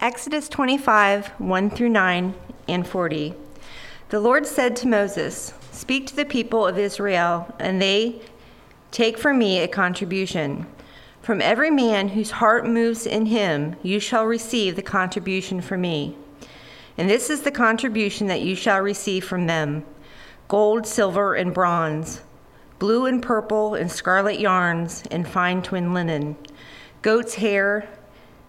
Exodus 25, 1 through 9 and 40. The Lord said to Moses, Speak to the people of Israel, and they take from me a contribution. From every man whose heart moves in him, you shall receive the contribution from me. And this is the contribution that you shall receive from them gold, silver, and bronze, blue and purple and scarlet yarns, and fine twin linen, goat's hair,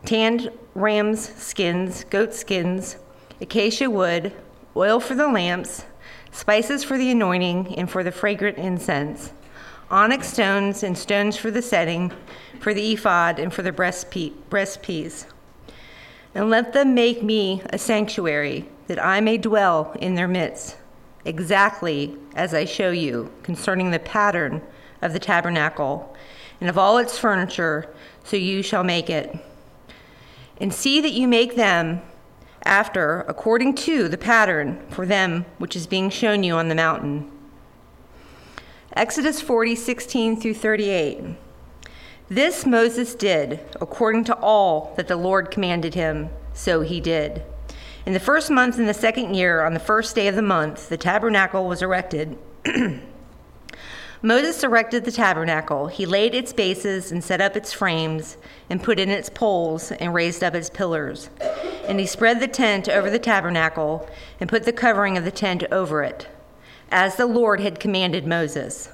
tanned ram's skins, goat skins, acacia wood, oil for the lamps, spices for the anointing and for the fragrant incense, onyx stones and stones for the setting, for the ephod and for the breastpiece. And let them make me a sanctuary, that I may dwell in their midst, exactly as I show you concerning the pattern of the tabernacle and of all its furniture, so you shall make it. And see that you make them after, according to the pattern for them which is being shown you on the mountain. Exodus 40, 16 through 38. This Moses did according to all that the Lord commanded him, so he did. In the first month in the second year, on the first day of the month, the tabernacle was erected. Moses erected the tabernacle. He laid its bases and set up its frames, and put in its poles and raised up its pillars. And he spread the tent over the tabernacle and put the covering of the tent over it, as the Lord had commanded Moses.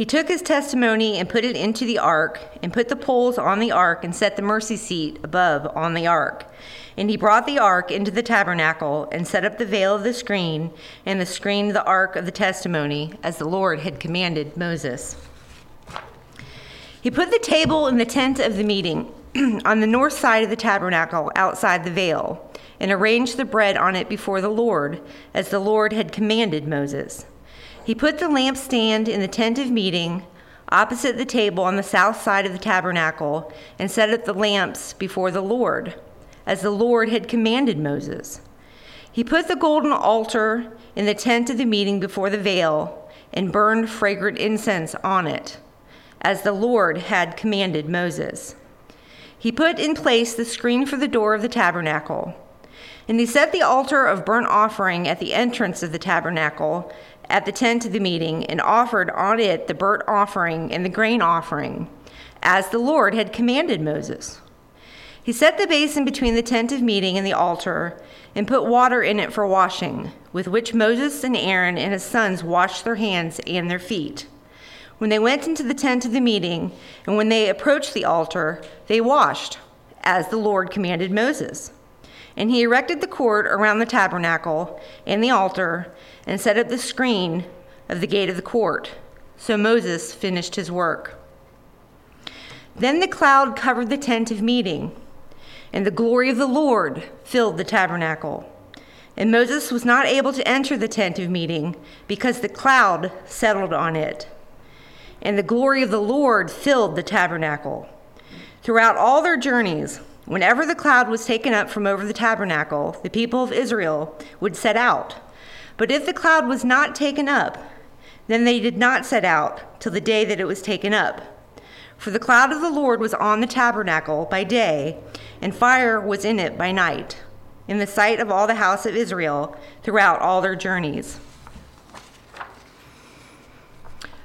He took his testimony and put it into the ark, and put the poles on the ark, and set the mercy seat above on the ark. And he brought the ark into the tabernacle, and set up the veil of the screen, and the screen of the ark of the testimony, as the Lord had commanded Moses. He put the table in the tent of the meeting on the north side of the tabernacle, outside the veil, and arranged the bread on it before the Lord, as the Lord had commanded Moses. He put the lampstand in the tent of meeting opposite the table on the south side of the tabernacle and set up the lamps before the Lord, as the Lord had commanded Moses. He put the golden altar in the tent of the meeting before the veil and burned fragrant incense on it, as the Lord had commanded Moses. He put in place the screen for the door of the tabernacle. And he set the altar of burnt offering at the entrance of the tabernacle at the tent of the meeting and offered on it the burnt offering and the grain offering, as the Lord had commanded Moses. He set the basin between the tent of meeting and the altar and put water in it for washing, with which Moses and Aaron and his sons washed their hands and their feet. When they went into the tent of the meeting and when they approached the altar, they washed, as the Lord commanded Moses. And he erected the court around the tabernacle and the altar and set up the screen of the gate of the court. So Moses finished his work. Then the cloud covered the tent of meeting, and the glory of the Lord filled the tabernacle. And Moses was not able to enter the tent of meeting because the cloud settled on it. And the glory of the Lord filled the tabernacle. Throughout all their journeys, whenever the cloud was taken up from over the tabernacle, the people of Israel would set out but if the cloud was not taken up, then they did not set out till the day that it was taken up. For the cloud of the Lord was on the tabernacle by day, and fire was in it by night, in the sight of all the house of Israel throughout all their journeys.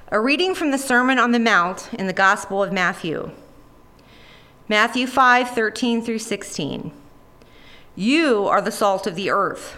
A reading from the Sermon on the Mount in the Gospel of Matthew. Matthew 5 13 through 16. You are the salt of the earth.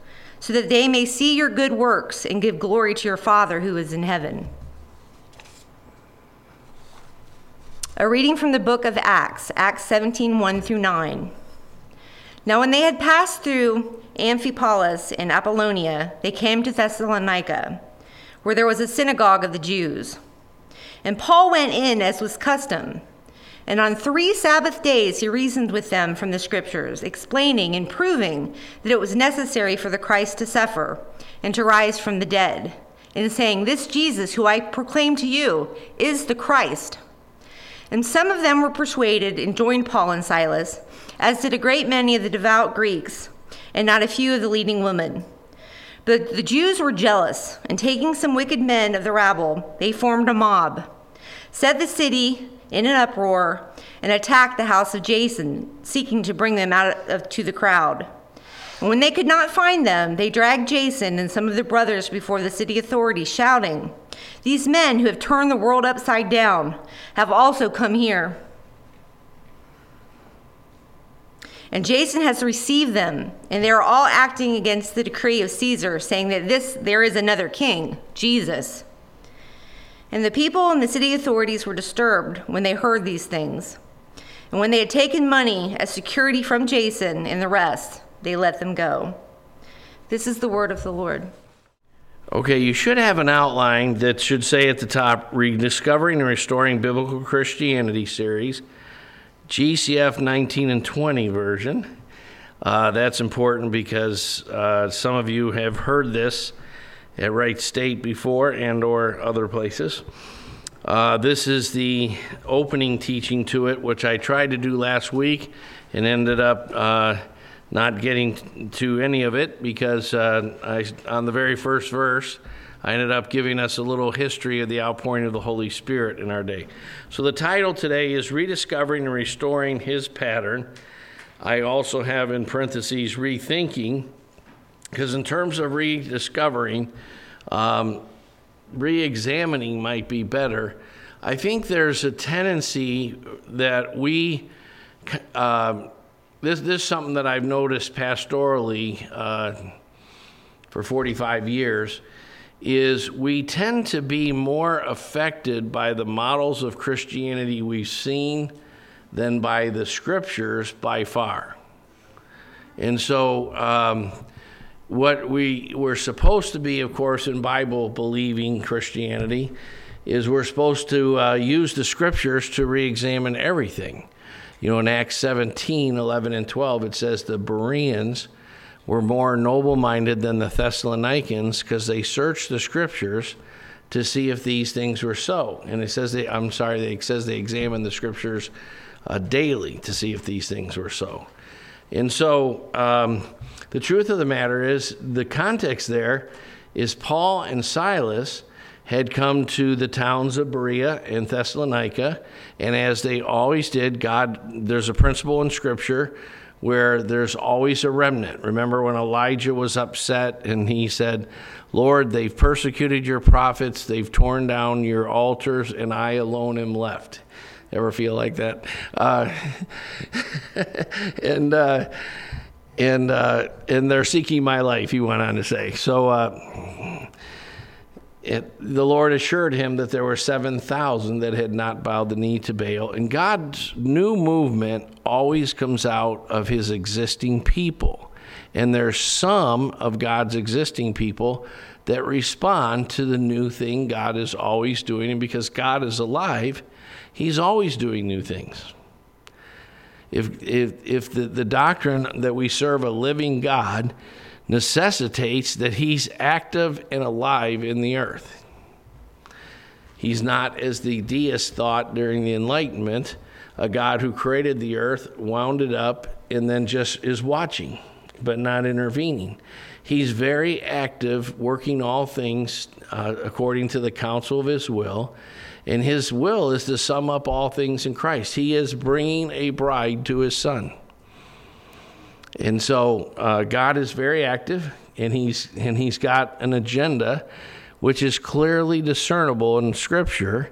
so that they may see your good works and give glory to your Father who is in heaven. A reading from the book of Acts, Acts 17 1 through 9. Now, when they had passed through Amphipolis and Apollonia, they came to Thessalonica, where there was a synagogue of the Jews. And Paul went in as was custom, And on three Sabbath days he reasoned with them from the Scriptures, explaining and proving that it was necessary for the Christ to suffer and to rise from the dead, and saying, This Jesus, who I proclaim to you, is the Christ. And some of them were persuaded and joined Paul and Silas, as did a great many of the devout Greeks, and not a few of the leading women. But the Jews were jealous, and taking some wicked men of the rabble, they formed a mob, set the city in an uproar, and attacked the house of Jason, seeking to bring them out of, to the crowd. And when they could not find them, they dragged Jason and some of the brothers before the city authorities, shouting, These men who have turned the world upside down have also come here. And Jason has received them, and they are all acting against the decree of Caesar, saying that this there is another king, Jesus. And the people and the city authorities were disturbed when they heard these things. And when they had taken money as security from Jason and the rest, they let them go. This is the word of the Lord. Okay, you should have an outline that should say at the top Rediscovering and Restoring Biblical Christianity series, GCF 19 and 20 version. Uh, that's important because uh, some of you have heard this at Wright State before and or other places. Uh, this is the opening teaching to it, which I tried to do last week and ended up uh, not getting to any of it because uh, I, on the very first verse, I ended up giving us a little history of the outpouring of the Holy Spirit in our day. So the title today is Rediscovering and Restoring His Pattern. I also have in parentheses rethinking because, in terms of rediscovering, um, re examining might be better. I think there's a tendency that we, uh, this, this is something that I've noticed pastorally uh, for 45 years, is we tend to be more affected by the models of Christianity we've seen than by the scriptures by far. And so, um, what we we're supposed to be, of course, in Bible believing Christianity, is we're supposed to uh, use the scriptures to re examine everything. You know, in Acts 17 11 and 12, it says the Bereans were more noble minded than the Thessalonians because they searched the scriptures to see if these things were so. And it says they, I'm sorry, it says they examined the scriptures uh, daily to see if these things were so. And so, um, the truth of the matter is, the context there is Paul and Silas had come to the towns of Berea and Thessalonica, and as they always did, God, there's a principle in Scripture where there's always a remnant. Remember when Elijah was upset and he said, Lord, they've persecuted your prophets, they've torn down your altars, and I alone am left. Ever feel like that? Uh, and uh, and uh, and they're seeking my life. He went on to say. So uh, it, the Lord assured him that there were seven thousand that had not bowed the knee to Baal, and God's new movement always comes out of His existing people, and there's some of God's existing people that respond to the new thing God is always doing, and because God is alive, He's always doing new things if, if, if the, the doctrine that we serve a living God necessitates that he's active and alive in the earth. He's not, as the deists thought during the Enlightenment, a God who created the earth, wound it up, and then just is watching, but not intervening. He's very active, working all things uh, according to the counsel of his will and his will is to sum up all things in Christ. He is bringing a bride to his son. And so uh, God is very active, and he's, and he's got an agenda which is clearly discernible in Scripture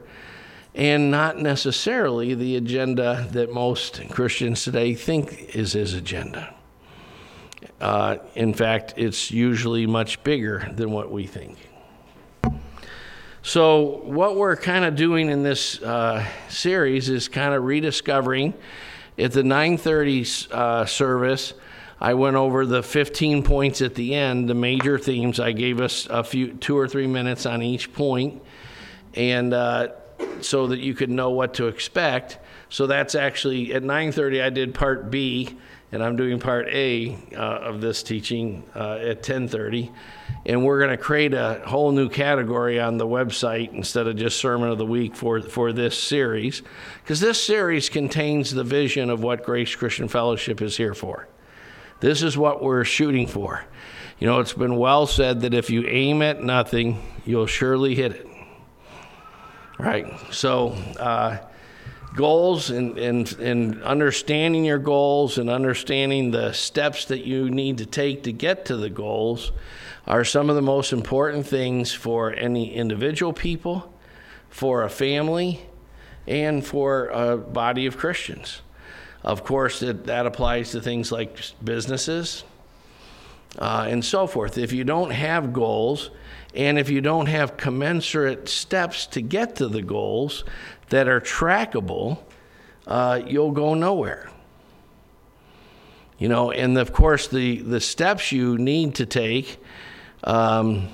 and not necessarily the agenda that most Christians today think is his agenda. Uh, in fact, it's usually much bigger than what we think. So, what we're kind of doing in this uh, series is kind of rediscovering. At the 9:30 uh, service, I went over the 15 points at the end, the major themes. I gave us a few, two or three minutes on each point, and uh, so that you could know what to expect. So that's actually at 9:30. I did part B, and I'm doing part A uh, of this teaching uh, at 10:30. And we're going to create a whole new category on the website instead of just sermon of the week for for this series, because this series contains the vision of what Grace Christian Fellowship is here for. This is what we're shooting for. You know, it's been well said that if you aim at nothing, you'll surely hit it. Right? So, uh, goals and, and, and understanding your goals and understanding the steps that you need to take to get to the goals are some of the most important things for any individual people, for a family, and for a body of Christians. Of course, it, that applies to things like businesses uh, and so forth. If you don't have goals, and if you don't have commensurate steps to get to the goals that are trackable, uh, you'll go nowhere. You know, and of course, the, the steps you need to take um,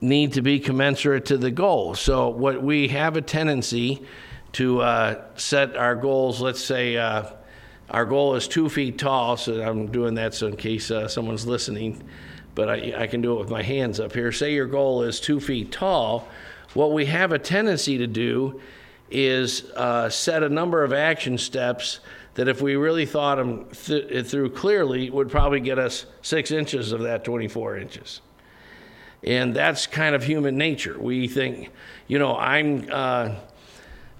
need to be commensurate to the goal. So, what we have a tendency to uh, set our goals. Let's say uh, our goal is two feet tall, so I'm doing that so in case uh, someone's listening, but I, I can do it with my hands up here. Say your goal is two feet tall. What we have a tendency to do is uh, set a number of action steps that, if we really thought them th- through clearly, would probably get us six inches of that 24 inches. And that's kind of human nature. We think, you know, I'm uh,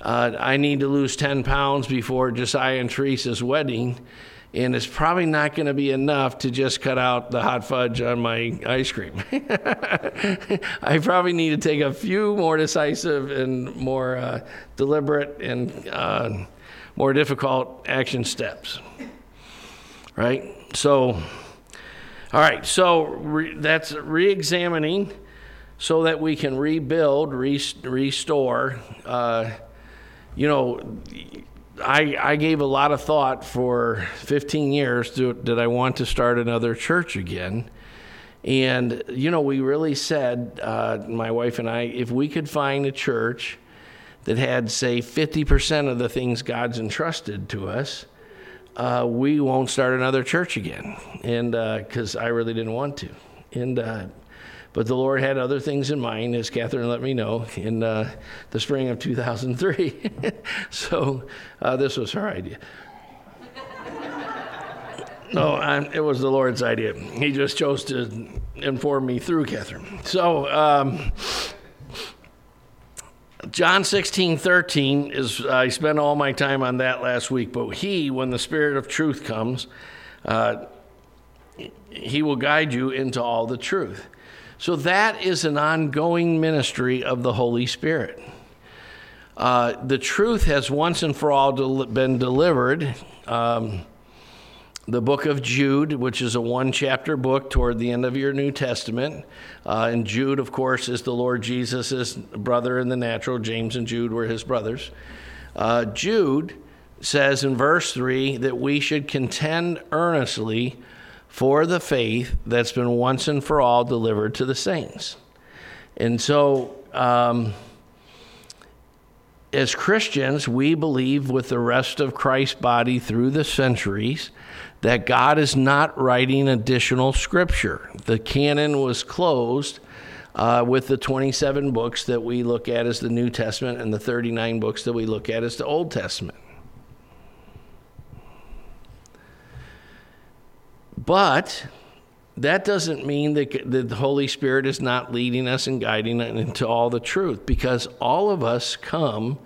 uh, I need to lose 10 pounds before Josiah and Teresa's wedding, and it's probably not going to be enough to just cut out the hot fudge on my ice cream. I probably need to take a few more decisive and more uh, deliberate and uh, more difficult action steps. Right? So, all right, so re- that's re examining so that we can rebuild, re- restore. Uh, you know, I, I gave a lot of thought for 15 years to, did I want to start another church again? And, you know, we really said, uh, my wife and I, if we could find a church that had, say, 50% of the things God's entrusted to us, uh, we won't start another church again. And because uh, I really didn't want to. And uh, but the Lord had other things in mind, as Catherine let me know in uh, the spring of 2003. so uh, this was her idea. no, I'm, it was the Lord's idea. He just chose to inform me through Catherine. So, um, John 16, 13 is, I spent all my time on that last week, but he, when the Spirit of truth comes, uh, he will guide you into all the truth. So that is an ongoing ministry of the Holy Spirit. Uh, the truth has once and for all del- been delivered. Um, the book of Jude, which is a one chapter book toward the end of your New Testament. Uh, and Jude, of course, is the Lord Jesus' brother in the natural. James and Jude were his brothers. Uh, Jude says in verse 3 that we should contend earnestly for the faith that's been once and for all delivered to the saints. And so, um, as Christians, we believe with the rest of Christ's body through the centuries that God is not writing additional scripture. The canon was closed uh, with the 27 books that we look at as the New Testament and the 39 books that we look at as the Old Testament. But that doesn't mean that the Holy Spirit is not leading us and guiding us into all the truth because all of us come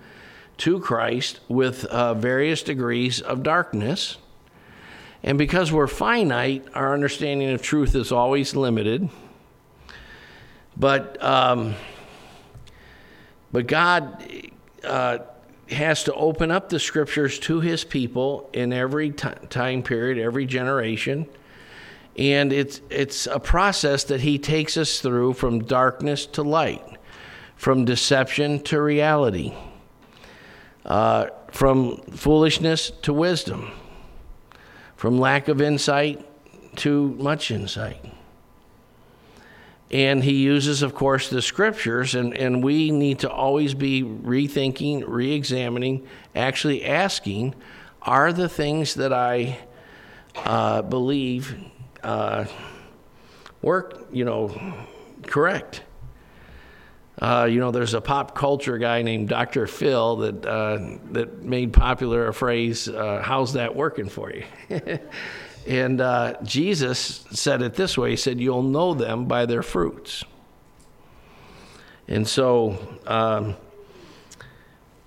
to Christ with uh, various degrees of darkness. And because we're finite, our understanding of truth is always limited. But, um, but God uh, has to open up the scriptures to his people in every t- time period, every generation and it's, it's a process that he takes us through from darkness to light, from deception to reality, uh, from foolishness to wisdom, from lack of insight to much insight. And he uses, of course, the scriptures, and, and we need to always be rethinking, re examining, actually asking are the things that I uh, believe uh, work, you know, correct? Uh, you know, there's a pop culture guy named Dr. Phil that uh, that made popular a phrase, uh, "How's that working for you?" and uh, Jesus said it this way: He said, "You'll know them by their fruits." And so, um,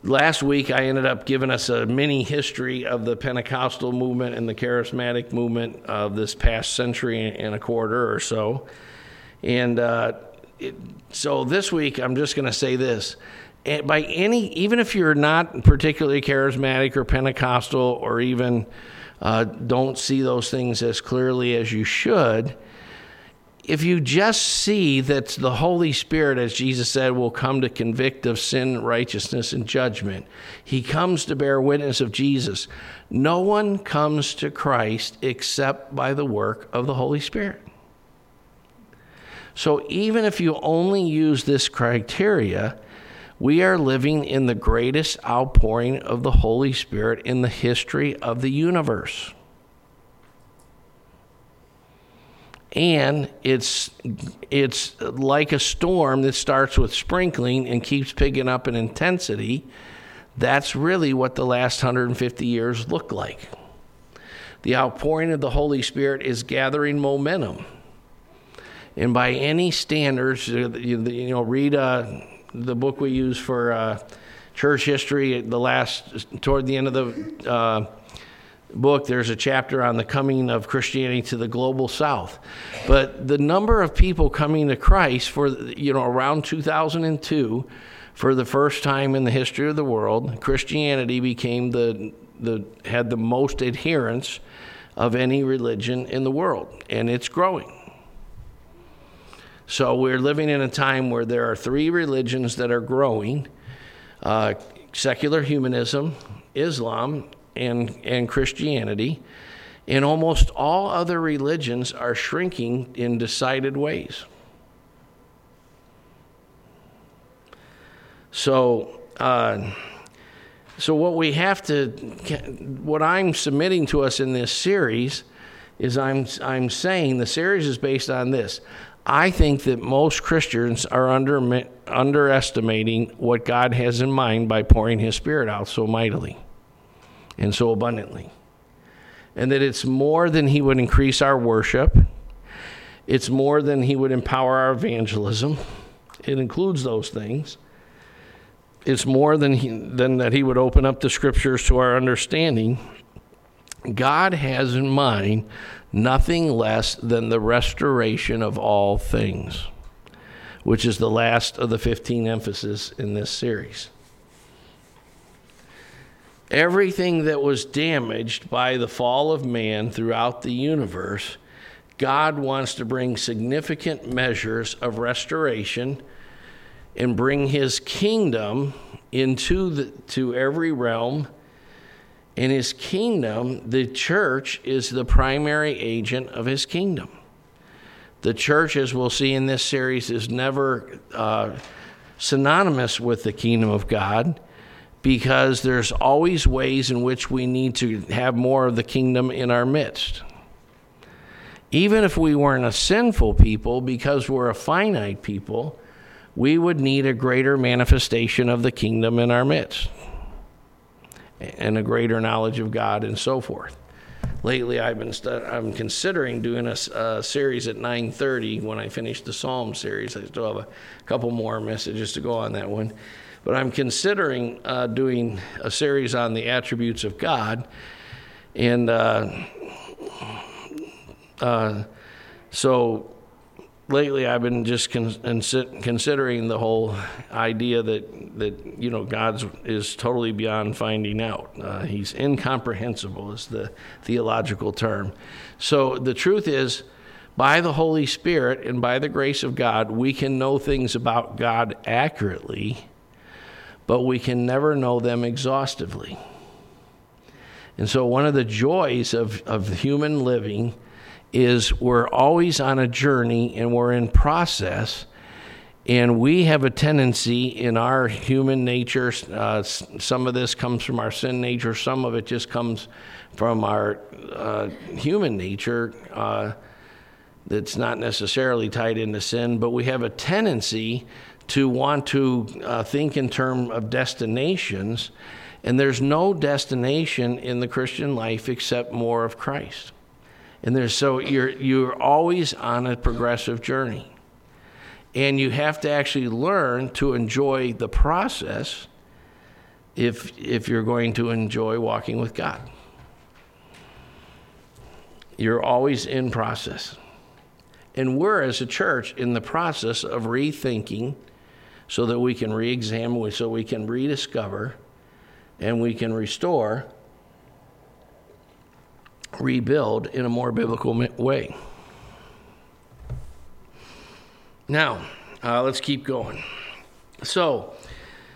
last week I ended up giving us a mini history of the Pentecostal movement and the charismatic movement of this past century and a quarter or so, and uh, it, so this week, I'm just going to say this. By any, even if you're not particularly charismatic or Pentecostal, or even uh, don't see those things as clearly as you should, if you just see that the Holy Spirit, as Jesus said, will come to convict of sin, righteousness, and judgment, He comes to bear witness of Jesus. No one comes to Christ except by the work of the Holy Spirit. So even if you only use this criteria, we are living in the greatest outpouring of the Holy Spirit in the history of the universe. And it's it's like a storm that starts with sprinkling and keeps picking up in intensity. That's really what the last 150 years look like. The outpouring of the Holy Spirit is gathering momentum and by any standards, uh, you, know, read uh, the book we use for uh, church history. The last, toward the end of the uh, book, there's a chapter on the coming of Christianity to the global South. But the number of people coming to Christ for, you know, around 2002, for the first time in the history of the world, Christianity became the the had the most adherents of any religion in the world, and it's growing. So we're living in a time where there are three religions that are growing uh, secular humanism, Islam, and, and Christianity. And almost all other religions are shrinking in decided ways. So, uh, so what we have to, what I'm submitting to us in this series is I'm, I'm saying the series is based on this. I think that most Christians are under, underestimating what God has in mind by pouring His Spirit out so mightily and so abundantly. And that it's more than He would increase our worship, it's more than He would empower our evangelism. It includes those things. It's more than, he, than that He would open up the scriptures to our understanding. God has in mind nothing less than the restoration of all things, which is the last of the 15 emphases in this series. Everything that was damaged by the fall of man throughout the universe, God wants to bring significant measures of restoration and bring his kingdom into the, to every realm in his kingdom, the church is the primary agent of his kingdom. The church, as we'll see in this series, is never uh, synonymous with the kingdom of God because there's always ways in which we need to have more of the kingdom in our midst. Even if we weren't a sinful people, because we're a finite people, we would need a greater manifestation of the kingdom in our midst and a greater knowledge of God and so forth. Lately, I've been stu- I'm considering doing a, a series at 9:30 when I finish the Psalm series. I still have a couple more messages to go on that one, but I'm considering uh, doing a series on the attributes of God, and uh, uh, so lately I've been just con- considering the whole idea that that you know God is totally beyond finding out. Uh, he's incomprehensible is the theological term. So the truth is, by the Holy Spirit and by the grace of God, we can know things about God accurately, but we can never know them exhaustively. And so one of the joys of, of human living is we're always on a journey and we're in process. And we have a tendency in our human nature, uh, some of this comes from our sin nature, some of it just comes from our uh, human nature uh, that's not necessarily tied into sin, but we have a tendency to want to uh, think in terms of destinations. And there's no destination in the Christian life except more of Christ. And there's so you're you're always on a progressive journey. And you have to actually learn to enjoy the process if if you're going to enjoy walking with God. You're always in process. And we're as a church in the process of rethinking so that we can re examine, so we can rediscover, and we can restore rebuild in a more biblical way. Now, uh, let's keep going. So,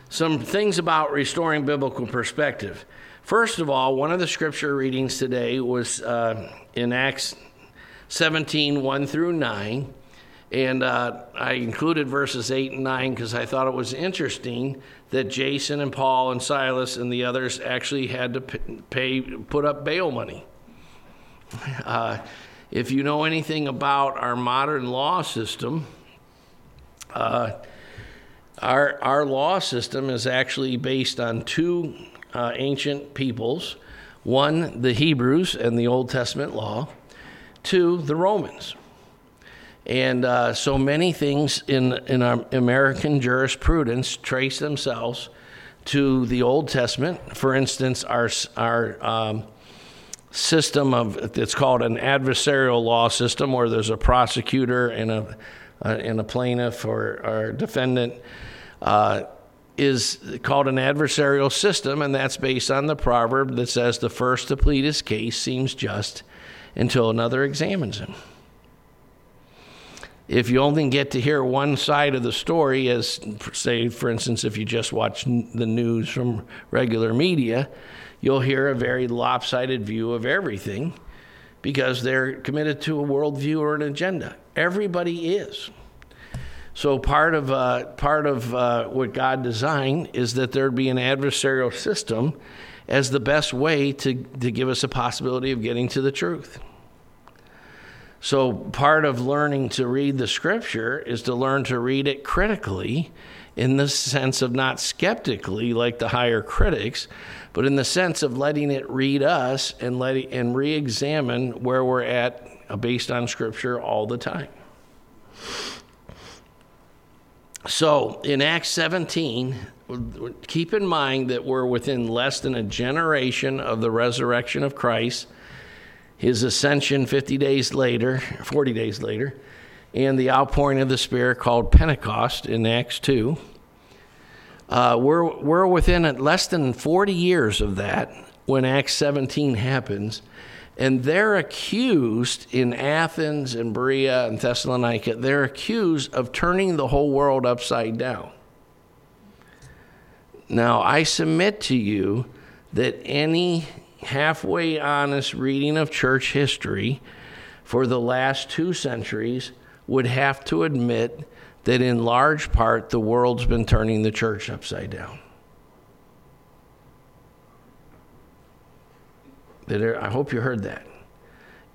some things about restoring biblical perspective. First of all, one of the scripture readings today was uh, in Acts 17 1 through 9. And uh, I included verses 8 and 9 because I thought it was interesting that Jason and Paul and Silas and the others actually had to pay, put up bail money. Uh, if you know anything about our modern law system, uh, our, our law system is actually based on two uh, ancient peoples one, the Hebrews and the Old Testament law, two, the Romans. And uh, so many things in, in our American jurisprudence trace themselves to the Old Testament. For instance, our, our um, system of it's called an adversarial law system where there's a prosecutor and a uh, and a plaintiff or, or defendant uh, is called an adversarial system and that's based on the proverb that says the first to plead his case seems just until another examines him if you only get to hear one side of the story as say for instance if you just watch the news from regular media you'll hear a very lopsided view of everything because they're committed to a worldview or an agenda. Everybody is. So part of uh, part of uh, what God designed is that there'd be an adversarial system as the best way to, to give us a possibility of getting to the truth. So part of learning to read the scripture is to learn to read it critically in the sense of not skeptically like the higher critics, but in the sense of letting it read us and letting and re-examine where we're at uh, based on scripture all the time. So in Acts 17, keep in mind that we're within less than a generation of the resurrection of Christ, his ascension 50 days later, 40 days later, and the outpouring of the Spirit called Pentecost in Acts 2. Uh, we're, we're within less than 40 years of that when Acts 17 happens. And they're accused in Athens and Berea and Thessalonica, they're accused of turning the whole world upside down. Now, I submit to you that any halfway honest reading of church history for the last two centuries would have to admit that in large part the world's been turning the church upside down. I hope you heard that.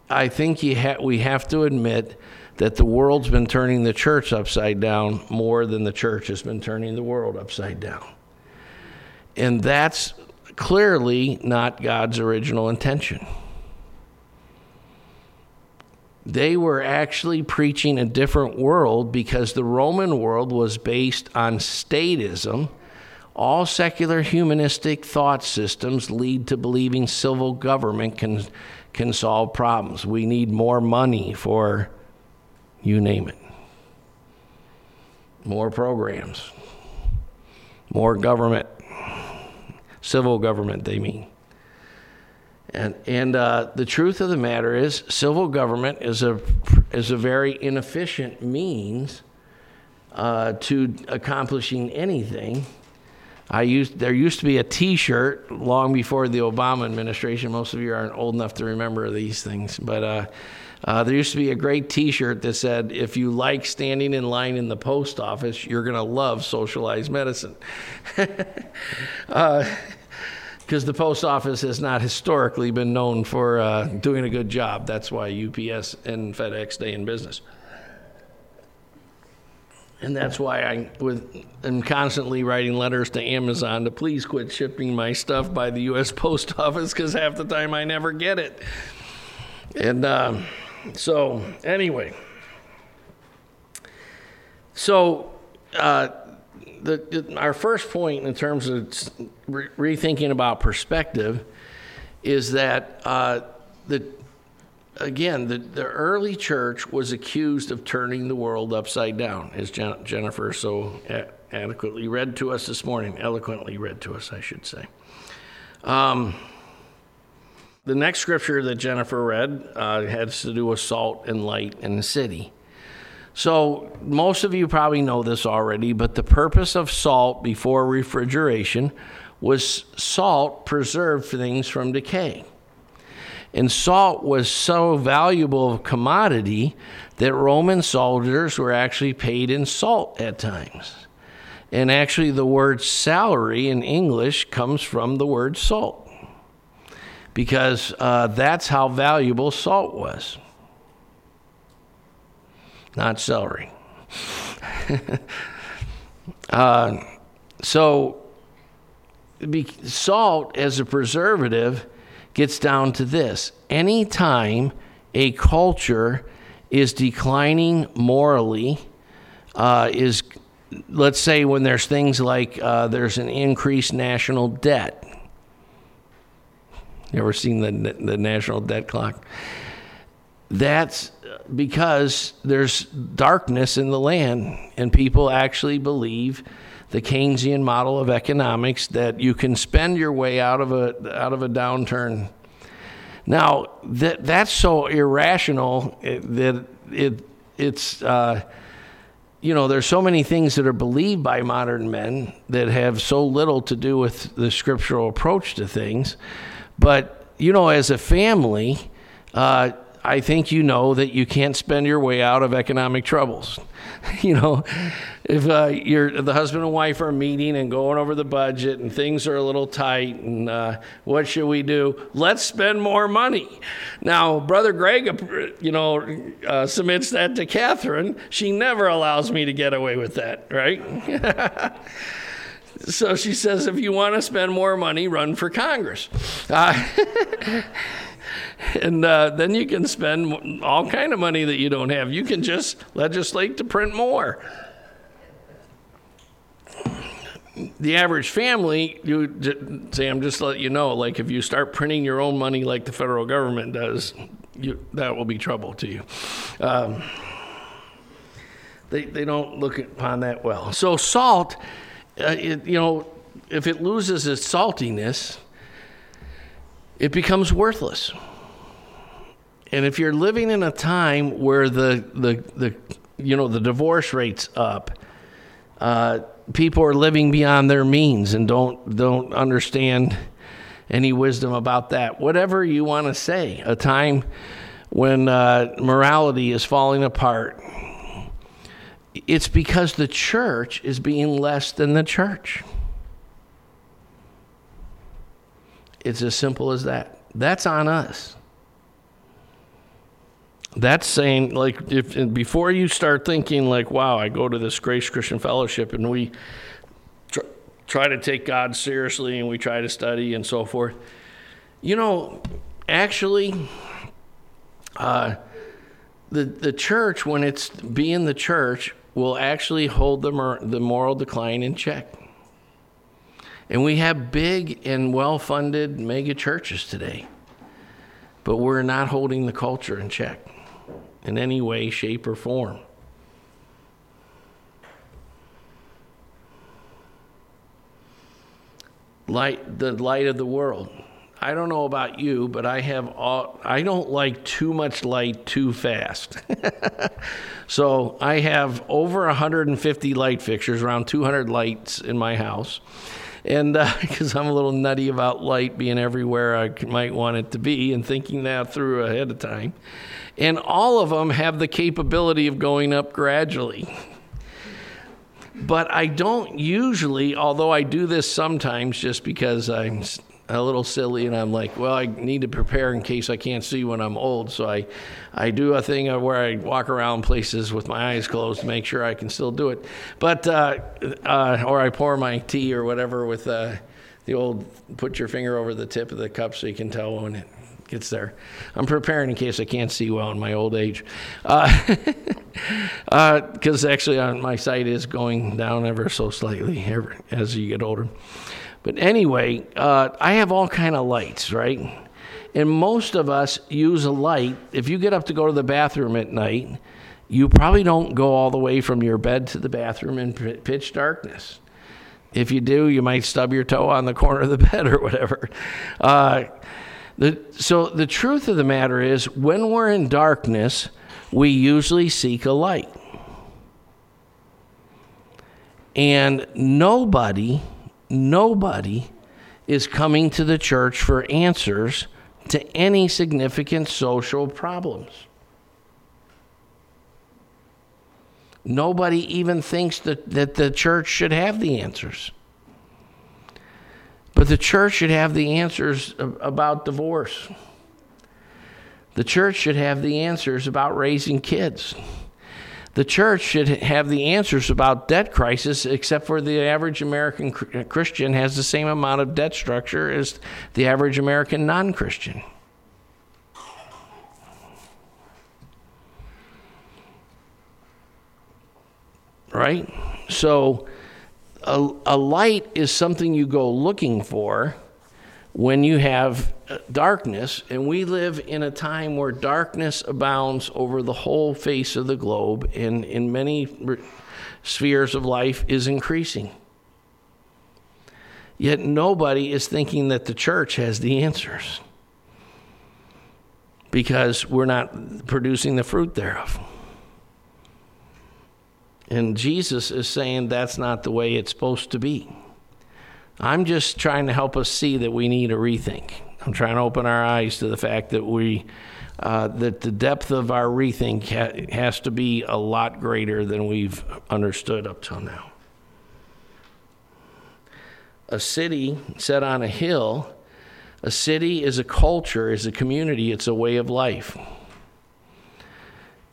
I think ha- we have to admit that the world's been turning the church upside down more than the church has been turning the world upside down. And that's clearly not God's original intention they were actually preaching a different world because the Roman world was based on statism. All secular humanistic thought systems lead to believing civil government can, can solve problems. We need more money for you name it. More programs, more government, civil government, they mean. And, and uh, the truth of the matter is, civil government is a, is a very inefficient means uh, to accomplishing anything. I used, there used to be a T-shirt long before the Obama administration. Most of you aren't old enough to remember these things, but uh, Uh, there used to be a great T-shirt that said, "If you like standing in line in the post office, you're going to love socialized medicine." uh, because the post office has not historically been known for uh, doing a good job. That's why UPS and FedEx stay in business. And that's why I with, am constantly writing letters to Amazon to please quit shipping my stuff by the U.S. Post Office because half the time I never get it. And um, so, anyway, so uh, the, our first point in terms of re- rethinking about perspective is that uh, the again the, the early church was accused of turning the world upside down, as Jen- Jennifer so a- adequately read to us this morning, eloquently read to us, I should say. Um, the next scripture that Jennifer read uh, has to do with salt and light in the city. So, most of you probably know this already, but the purpose of salt before refrigeration was salt preserved things from decay. And salt was so valuable a commodity that Roman soldiers were actually paid in salt at times. And actually, the word salary in English comes from the word salt because uh, that's how valuable salt was not celery. uh, so, salt as a preservative gets down to this anytime a culture is declining morally, uh, is let's say when there's things like uh, there's an increased national debt. You ever seen the, the national debt clock? That's because there's darkness in the land, and people actually believe the Keynesian model of economics that you can spend your way out of a out of a downturn. Now that that's so irrational that it it's uh, you know there's so many things that are believed by modern men that have so little to do with the scriptural approach to things, but you know as a family. Uh, I think you know that you can't spend your way out of economic troubles. you know, if uh, you're the husband and wife are meeting and going over the budget and things are a little tight and uh, what should we do? Let's spend more money. Now, Brother Greg, uh, you know, uh, submits that to Catherine. She never allows me to get away with that, right? so she says, if you want to spend more money, run for Congress. And uh, then you can spend all kind of money that you don't have. You can just legislate to print more. The average family, you say, I'm just let you know, like if you start printing your own money like the federal government does, you, that will be trouble to you. Um, they, they don't look upon that well. So salt, uh, it, you know, if it loses its saltiness, it becomes worthless. And if you're living in a time where the, the, the you know, the divorce rate's up, uh, people are living beyond their means and don't, don't understand any wisdom about that. Whatever you want to say, a time when uh, morality is falling apart, it's because the church is being less than the church. It's as simple as that. That's on us that's saying like if before you start thinking like wow i go to this grace christian fellowship and we tr- try to take god seriously and we try to study and so forth. You know actually uh, the the church when it's being the church will actually hold the, mor- the moral decline in check. And we have big and well-funded mega churches today but we're not holding the culture in check in any way, shape, or form. Light, the light of the world. I don't know about you, but I have all, I don't like too much light too fast. so I have over 150 light fixtures, around 200 lights in my house. And because uh, I'm a little nutty about light being everywhere I might want it to be, and thinking that through ahead of time. And all of them have the capability of going up gradually. But I don't usually, although I do this sometimes just because I'm a little silly and I'm like, well, I need to prepare in case I can't see when I'm old. So I, I do a thing where I walk around places with my eyes closed to make sure I can still do it. But, uh, uh, or I pour my tea or whatever with uh, the old put your finger over the tip of the cup so you can tell when it gets there. I'm preparing in case I can't see well in my old age. Because uh, uh, actually, uh, my sight is going down ever so slightly as you get older. But anyway, uh, I have all kind of lights, right? And most of us use a light. If you get up to go to the bathroom at night, you probably don't go all the way from your bed to the bathroom in pitch darkness. If you do, you might stub your toe on the corner of the bed or whatever. Uh, the, so the truth of the matter is, when we're in darkness, we usually seek a light. And nobody nobody is coming to the church for answers to any significant social problems. Nobody even thinks that, that the church should have the answers. But the church should have the answers about divorce. The church should have the answers about raising kids the church should have the answers about debt crisis, except for the average American Christian has the same amount of debt structure as the average American non Christian. Right? So, a, a light is something you go looking for when you have uh, darkness, and we live in a time where darkness abounds over the whole face of the globe, and in many spheres of life is increasing. Yet nobody is thinking that the church has the answers because we're not producing the fruit thereof. And Jesus is saying that's not the way it's supposed to be. I'm just trying to help us see that we need a rethink. I'm trying to open our eyes to the fact that we uh, that the depth of our rethink ha- has to be a lot greater than we've understood up till now. A city set on a hill, a city is a culture, is a community, it's a way of life.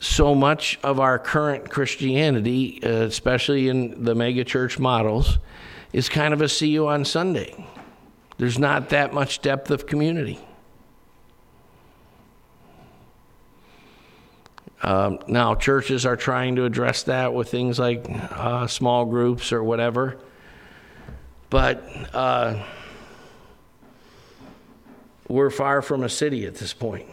So much of our current Christianity, uh, especially in the megachurch models, is kind of a see you on Sunday. There's not that much depth of community. Um, now, churches are trying to address that with things like uh, small groups or whatever. But uh, we're far from a city at this point.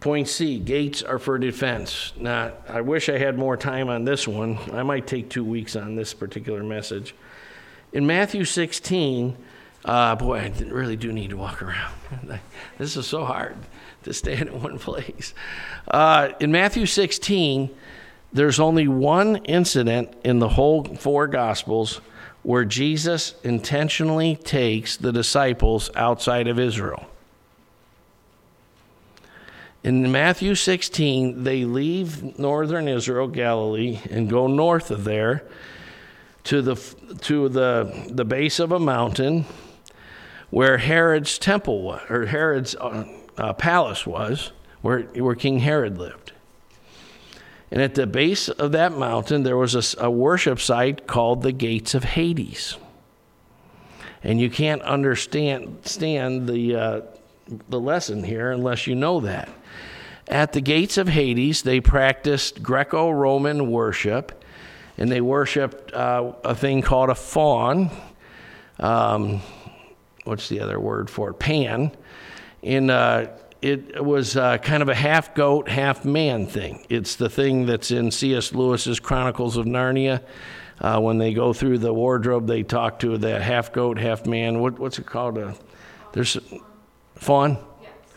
Point C gates are for defense. Now, I wish I had more time on this one. I might take two weeks on this particular message. In Matthew 16, uh, boy, I really do need to walk around. this is so hard to stand in one place. Uh, in Matthew 16, there's only one incident in the whole four Gospels where Jesus intentionally takes the disciples outside of Israel. In Matthew 16, they leave northern Israel, Galilee, and go north of there to the, to the, the base of a mountain where Herod's temple was, or Herod's uh, uh, palace was, where, where King Herod lived. And at the base of that mountain, there was a, a worship site called the Gates of Hades. And you can't understand stand the, uh, the lesson here unless you know that. At the gates of Hades, they practiced Greco Roman worship, and they worshiped uh, a thing called a faun. Um, what's the other word for it? Pan. And uh, it was uh, kind of a half goat, half man thing. It's the thing that's in C.S. Lewis's Chronicles of Narnia. Uh, when they go through the wardrobe, they talk to the half goat, half man. What, what's it called? Uh, there's faun?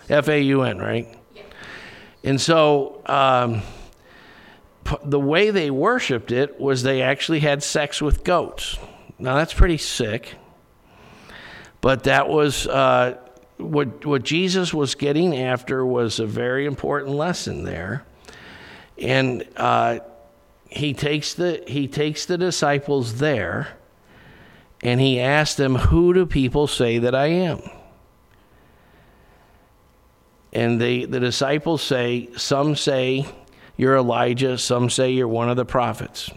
F A U N, right? And so um, p- the way they worshiped it was they actually had sex with goats. Now, that's pretty sick. But that was uh, what, what Jesus was getting after was a very important lesson there. And uh, he, takes the, he takes the disciples there and he asks them, Who do people say that I am? And they, the disciples say, Some say you're Elijah, some say you're one of the prophets.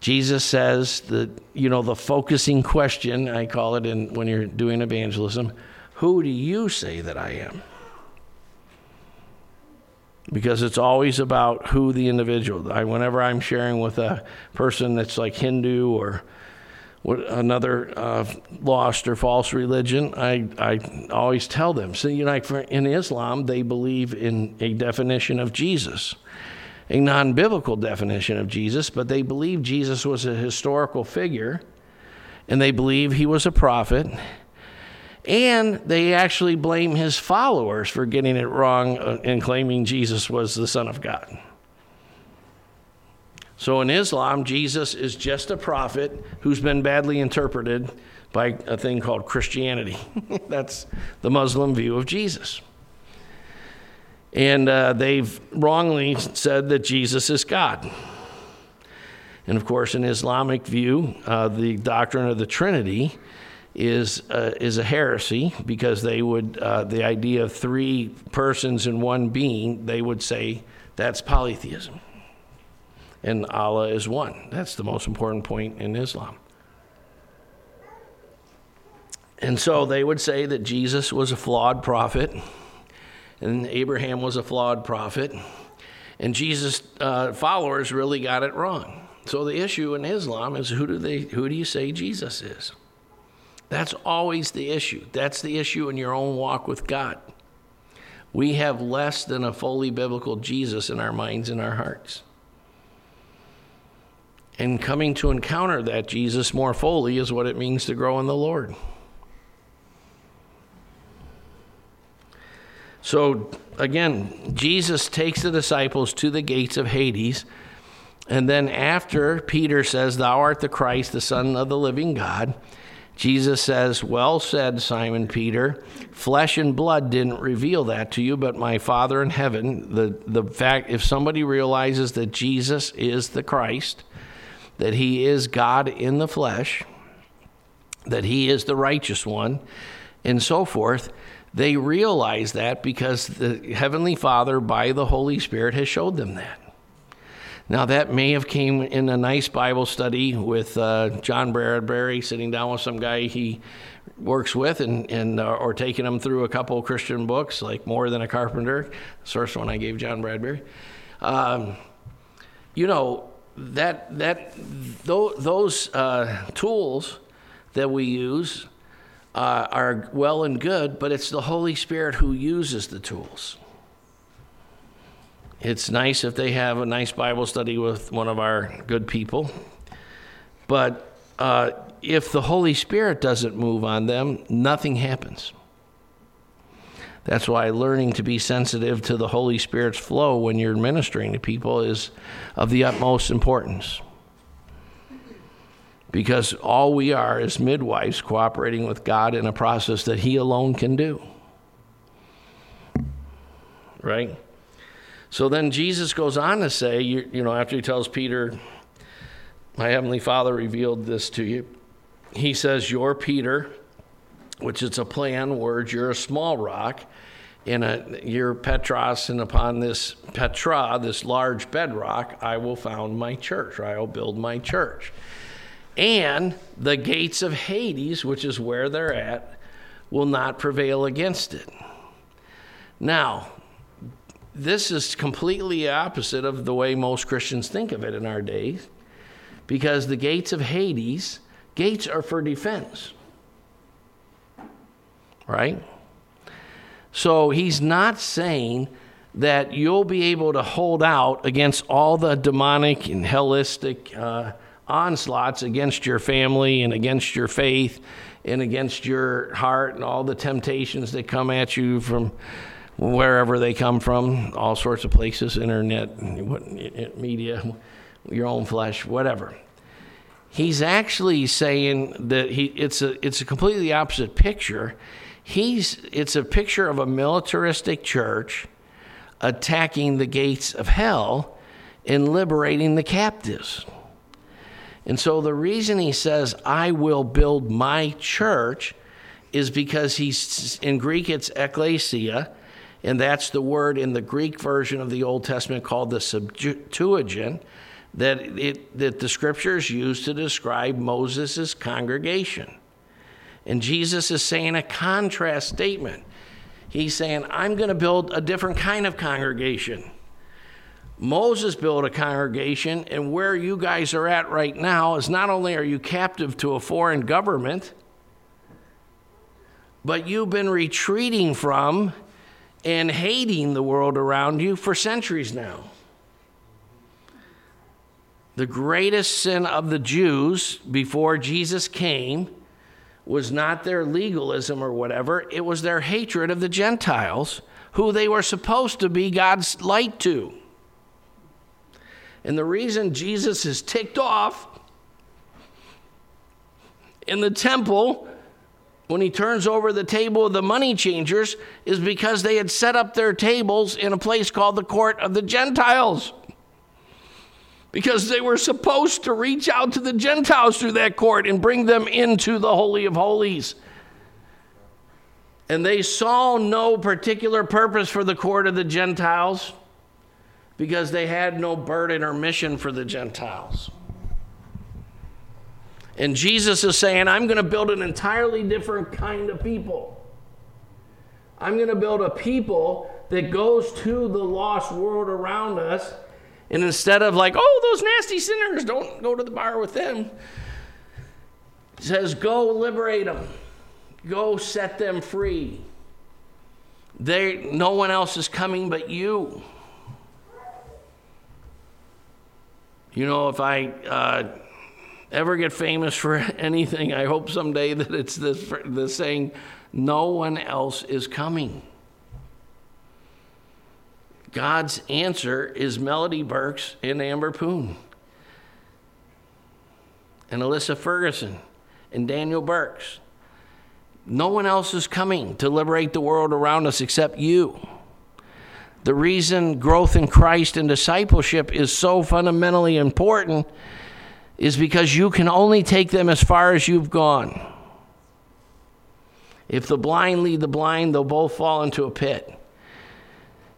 Jesus says that, you know, the focusing question, I call it in, when you're doing evangelism, who do you say that I am? Because it's always about who the individual. I, whenever I'm sharing with a person that's like Hindu or another uh, lost or false religion, I, I always tell them. So, you know, like in Islam, they believe in a definition of Jesus, a non biblical definition of Jesus, but they believe Jesus was a historical figure and they believe he was a prophet. And they actually blame his followers for getting it wrong and claiming Jesus was the Son of God. So in Islam, Jesus is just a prophet who's been badly interpreted by a thing called Christianity. That's the Muslim view of Jesus. And uh, they've wrongly said that Jesus is God. And of course, in Islamic view, uh, the doctrine of the Trinity is uh, is a heresy because they would uh, the idea of three persons in one being they would say that's polytheism and Allah is one. That's the most important point in Islam. And so they would say that Jesus was a flawed prophet, and Abraham was a flawed prophet, and Jesus' uh, followers really got it wrong. So the issue in Islam is who do they who do you say Jesus is? That's always the issue. That's the issue in your own walk with God. We have less than a fully biblical Jesus in our minds and our hearts and coming to encounter that Jesus more fully is what it means to grow in the Lord. So, again, Jesus takes the disciples to the gates of Hades. And then, after Peter says, Thou art the Christ, the Son of the living God, Jesus says, Well said, Simon Peter. Flesh and blood didn't reveal that to you, but my Father in heaven. The, the fact, if somebody realizes that Jesus is the Christ, that he is God in the flesh, that he is the righteous one, and so forth. They realize that because the Heavenly Father, by the Holy Spirit, has showed them that. Now that may have came in a nice Bible study with uh, John Bradbury, sitting down with some guy he works with, and, and uh, or taking him through a couple Christian books like More Than a Carpenter, the first one I gave John Bradbury. Um, you know, that that those uh, tools that we use uh, are well and good, but it's the Holy Spirit who uses the tools. It's nice if they have a nice Bible study with one of our good people, but uh, if the Holy Spirit doesn't move on them, nothing happens. That's why learning to be sensitive to the Holy Spirit's flow when you're ministering to people is of the utmost importance. Because all we are is midwives cooperating with God in a process that He alone can do. Right? So then Jesus goes on to say, you, you know, after he tells Peter, My Heavenly Father revealed this to you, he says, You're Peter, which is a on words. You're a small rock, in a you're Petros, and upon this Petra, this large bedrock, I will found my church, or I will build my church. And the gates of Hades, which is where they're at, will not prevail against it. Now, this is completely opposite of the way most Christians think of it in our days, because the gates of Hades, gates are for defense right? So he's not saying that you'll be able to hold out against all the demonic and hellistic uh, onslaughts against your family and against your faith and against your heart and all the temptations that come at you from wherever they come from, all sorts of places, internet, media, your own flesh, whatever. He's actually saying that he it's a it's a completely opposite picture. He's it's a picture of a militaristic church attacking the gates of hell and liberating the captives. And so the reason he says, I will build my church, is because he's, in Greek, it's ecclesia, and that's the word in the Greek version of the Old Testament called the Septuagint, that, it, that the scriptures use to describe Moses' congregation. And Jesus is saying a contrast statement. He's saying, I'm going to build a different kind of congregation. Moses built a congregation, and where you guys are at right now is not only are you captive to a foreign government, but you've been retreating from and hating the world around you for centuries now. The greatest sin of the Jews before Jesus came was not their legalism or whatever, it was their hatred of the Gentiles, who they were supposed to be God's light to. And the reason Jesus is ticked off in the temple when he turns over the table of the money changers is because they had set up their tables in a place called the court of the Gentiles. Because they were supposed to reach out to the Gentiles through that court and bring them into the Holy of Holies. And they saw no particular purpose for the court of the Gentiles because they had no burden or mission for the Gentiles. And Jesus is saying, I'm going to build an entirely different kind of people. I'm going to build a people that goes to the lost world around us. And instead of like, oh, those nasty sinners, don't go to the bar with them, says, go liberate them, go set them free. They, no one else is coming but you. You know, if I uh, ever get famous for anything, I hope someday that it's this, the saying, no one else is coming. God's answer is Melody Burks and Amber Poon, and Alyssa Ferguson, and Daniel Burks. No one else is coming to liberate the world around us except you. The reason growth in Christ and discipleship is so fundamentally important is because you can only take them as far as you've gone. If the blind lead the blind, they'll both fall into a pit.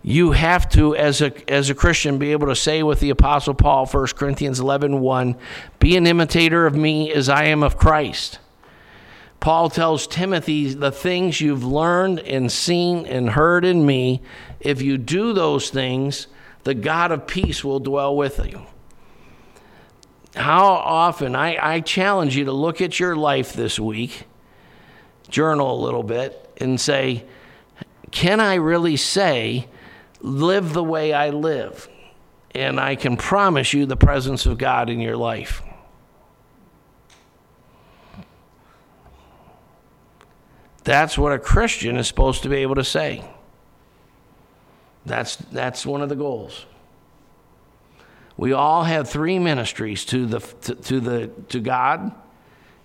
You have to, as a, as a Christian, be able to say with the Apostle Paul, 1 Corinthians 11 1, be an imitator of me as I am of Christ. Paul tells Timothy, the things you've learned and seen and heard in me, if you do those things, the God of peace will dwell with you. How often, I, I challenge you to look at your life this week, journal a little bit, and say, can I really say, live the way I live? And I can promise you the presence of God in your life. That's what a Christian is supposed to be able to say. That's, that's one of the goals. We all have three ministries to, the, to, to, the, to God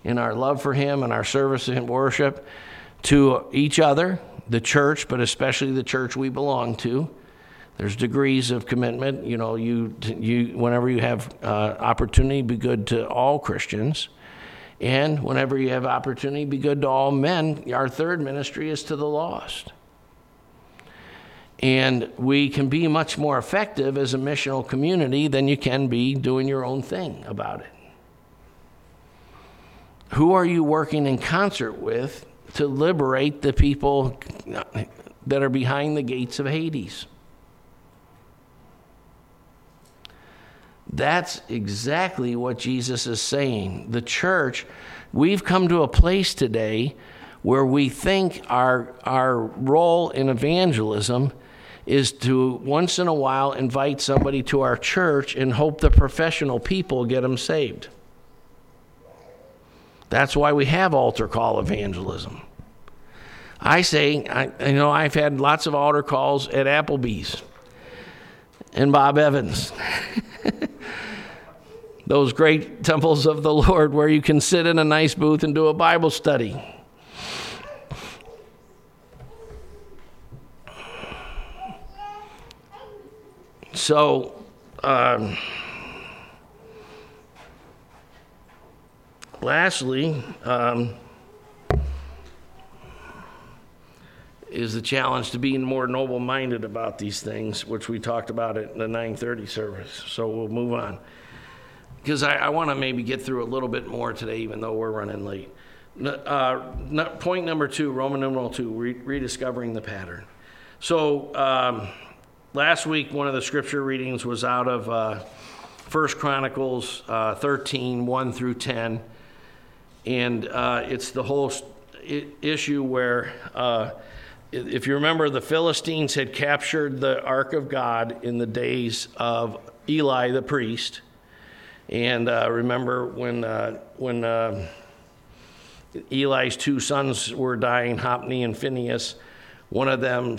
in our love for Him and our service and worship, to each other, the church, but especially the church we belong to. There's degrees of commitment. You know, you, you whenever you have uh, opportunity, be good to all Christians. And whenever you have opportunity, be good to all men. Our third ministry is to the lost. And we can be much more effective as a missional community than you can be doing your own thing about it. Who are you working in concert with to liberate the people that are behind the gates of Hades? That's exactly what Jesus is saying. The church, we've come to a place today where we think our, our role in evangelism is to once in a while invite somebody to our church and hope the professional people get them saved. That's why we have altar call evangelism. I say, I, you know, I've had lots of altar calls at Applebee's and Bob Evans. those great temples of the Lord where you can sit in a nice booth and do a Bible study. So, um, lastly, um, is the challenge to being more noble minded about these things, which we talked about at the 9:30 service. So we'll move on because I, I want to maybe get through a little bit more today, even though we're running late. Uh, point number two, Roman numeral two, re- rediscovering the pattern. So um, last week, one of the scripture readings was out of uh, 1 Chronicles uh, 13, 1 through 10. And uh, it's the whole issue where uh, if you remember, the Philistines had captured the Ark of God in the days of Eli the priest. And uh, remember when, uh, when uh, Eli's two sons were dying, Hophni and Phineas. one of them,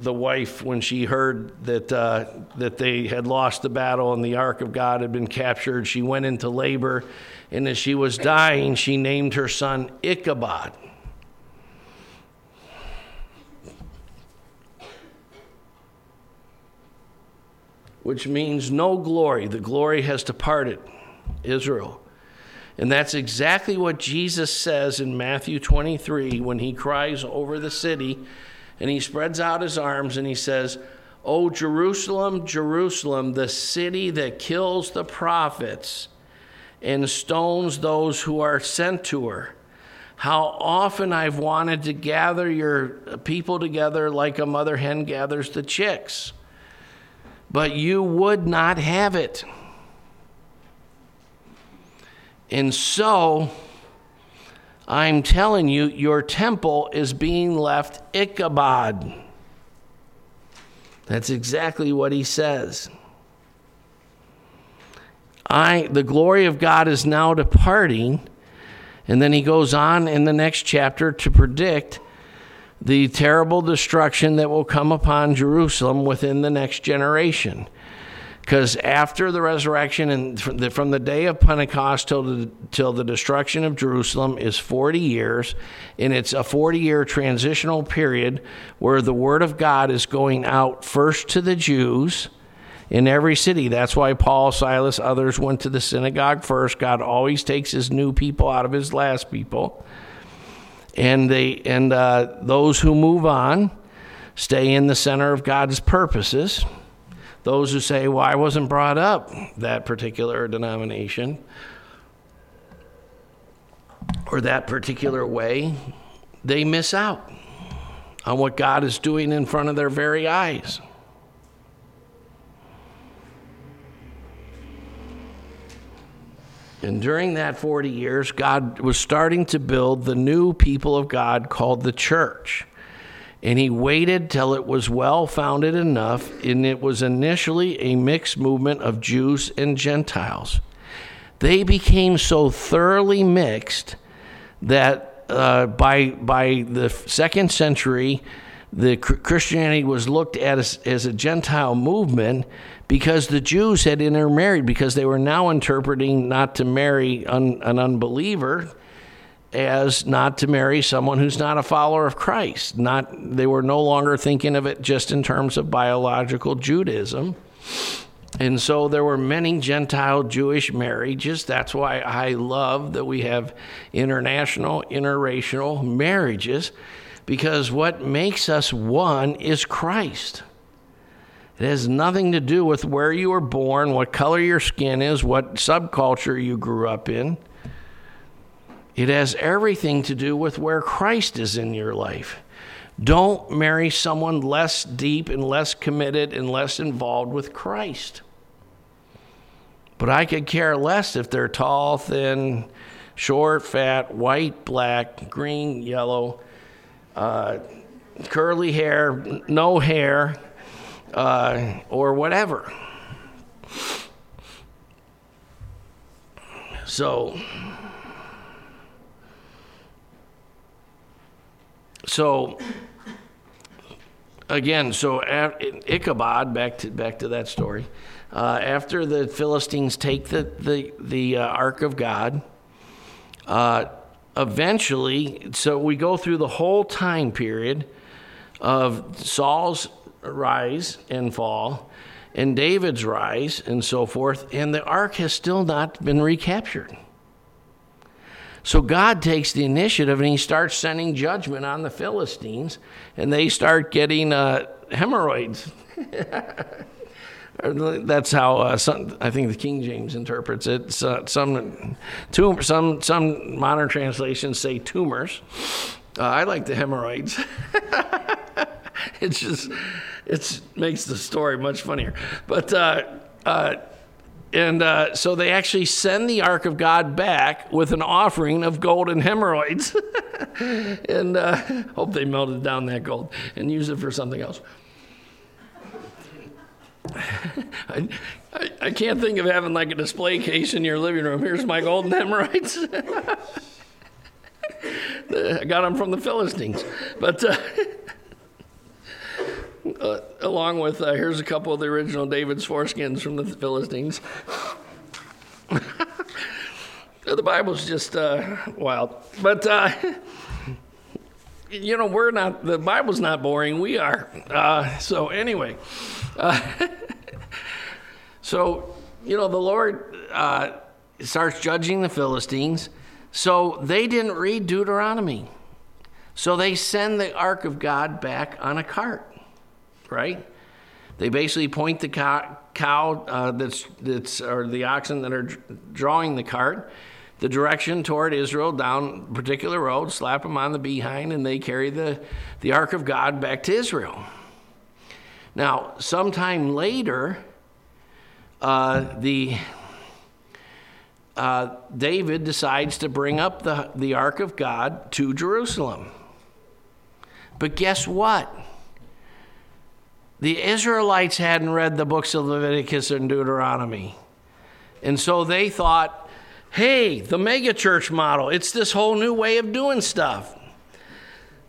the wife, when she heard that, uh, that they had lost the battle and the Ark of God had been captured, she went into labor. And as she was dying, she named her son Ichabod which means no glory. The glory has departed, Israel. And that's exactly what Jesus says in Matthew 23 when he cries over the city and he spreads out his arms and he says, O Jerusalem, Jerusalem, the city that kills the prophets and stones those who are sent to her. How often I've wanted to gather your people together like a mother hen gathers the chicks but you would not have it. And so, I'm telling you, your temple is being left Ichabod. That's exactly what he says. I, the glory of God is now departing. And then he goes on in the next chapter to predict the terrible destruction that will come upon Jerusalem within the next generation. Because after the resurrection and from the, from the day of Pentecost till the, till the destruction of Jerusalem is 40 years, and it's a 40 year transitional period where the Word of God is going out first to the Jews in every city. That's why Paul, Silas, others went to the synagogue first. God always takes his new people out of his last people and they and uh, those who move on stay in the center of God's purposes. Those who say, "Well, I wasn't brought up that particular denomination or that particular way," they miss out on what God is doing in front of their very eyes. And during that 40 years, God was starting to build the new people of God called the church. And he waited till it was well founded enough, and it was initially a mixed movement of Jews and Gentiles. They became so thoroughly mixed that uh, by, by the second century, the Christianity was looked at as, as a Gentile movement because the Jews had intermarried because they were now interpreting not to marry un, an unbeliever as not to marry someone who's not a follower of Christ. Not they were no longer thinking of it just in terms of biological Judaism. And so there were many Gentile Jewish marriages. That's why I love that we have international, interracial marriages, because what makes us one is Christ. It has nothing to do with where you were born, what color your skin is, what subculture you grew up in. It has everything to do with where Christ is in your life. Don't marry someone less deep and less committed and less involved with Christ. But I could care less if they're tall, thin, short, fat, white, black, green, yellow, uh, curly hair, no hair uh, or whatever. So, so again, so Ichabod, back to back to that story. Uh, after the Philistines take the the the uh, Ark of God, uh, eventually, so we go through the whole time period of Saul's rise and fall, and David's rise and so forth, and the ark has still not been recaptured. So God takes the initiative and he starts sending judgment on the Philistines, and they start getting uh, hemorrhoids. That's how uh, some, I think the King James interprets it. Some, tum- some, some modern translations say tumors. Uh, I like the hemorrhoids. it's just, it makes the story much funnier. But uh, uh, and uh, so they actually send the Ark of God back with an offering of gold and hemorrhoids. and hope they melted down that gold and use it for something else. I, I, I, can't think of having like a display case in your living room. Here's my golden hemorrhoids. I got them from the Philistines. But. Uh, uh, along with uh, here's a couple of the original David's foreskins from the Philistines. the Bible's just uh, wild, but uh, you know we're not. The Bible's not boring. We are. Uh, so anyway, uh, so you know the Lord starts judging the Philistines. So they didn't read Deuteronomy. So they send the ark of God back on a cart right? They basically point the cow, cow uh, that's, that's, or the oxen that are drawing the cart, the direction toward Israel down a particular road, slap them on the behind, and they carry the, the ark of God back to Israel. Now, sometime later, uh, the uh, David decides to bring up the, the ark of God to Jerusalem. But guess what? The Israelites hadn't read the books of Leviticus and Deuteronomy. And so they thought, hey, the megachurch model, it's this whole new way of doing stuff.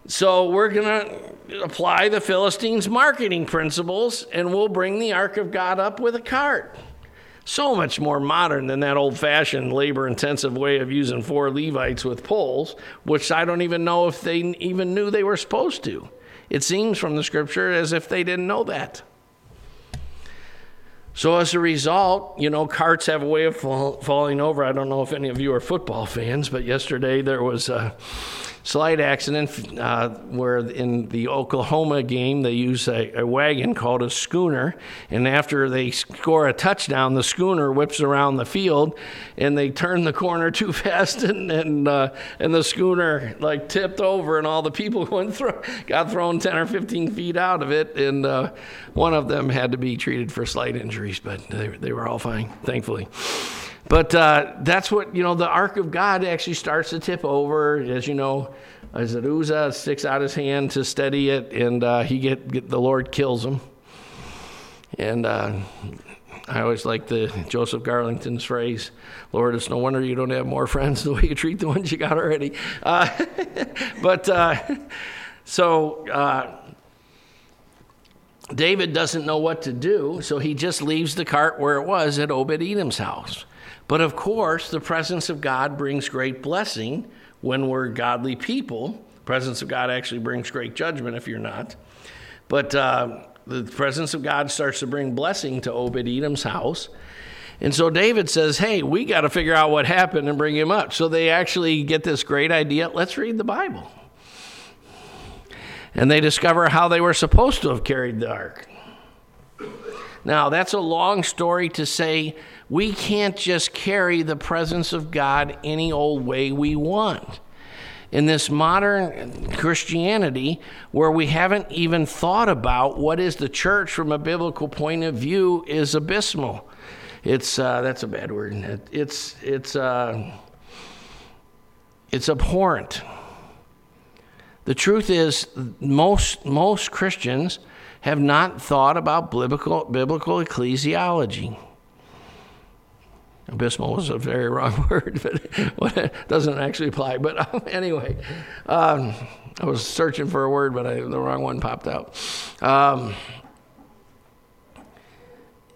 So we're going to apply the Philistines' marketing principles and we'll bring the Ark of God up with a cart. So much more modern than that old fashioned labor intensive way of using four Levites with poles, which I don't even know if they even knew they were supposed to. It seems from the scripture as if they didn't know that. So, as a result, you know, carts have a way of fall, falling over. I don't know if any of you are football fans, but yesterday there was a slight accident uh, where in the Oklahoma game they use a, a, wagon called a schooner, and after they score a touchdown, the schooner whips around the field, and they turn the corner too fast, and and, uh, and the schooner like tipped over, and all the people went through, got thrown ten or fifteen feet out of it, and uh, one of them had to be treated for slight injuries, but they they were all fine, thankfully. But uh, that's what, you know, the ark of God actually starts to tip over. As you know, as Uzzah sticks out his hand to steady it, and uh, he get, get, the Lord kills him. And uh, I always like the Joseph Garlington's phrase, Lord, it's no wonder you don't have more friends the way you treat the ones you got already. Uh, but uh, so uh, David doesn't know what to do, so he just leaves the cart where it was at Obed Edom's house. But of course, the presence of God brings great blessing when we're godly people. The presence of God actually brings great judgment if you're not. But uh, the presence of God starts to bring blessing to Obed Edom's house. And so David says, Hey, we got to figure out what happened and bring him up. So they actually get this great idea let's read the Bible. And they discover how they were supposed to have carried the ark. Now, that's a long story to say we can't just carry the presence of God any old way we want. In this modern Christianity, where we haven't even thought about what is the church from a biblical point of view, is abysmal. It's uh, that's a bad word. It's it's uh, it's abhorrent. The truth is, most most Christians have not thought about biblical biblical ecclesiology. Abysmal was a very wrong word, but it doesn't actually apply. But um, anyway, um, I was searching for a word, but I, the wrong one popped out. Um,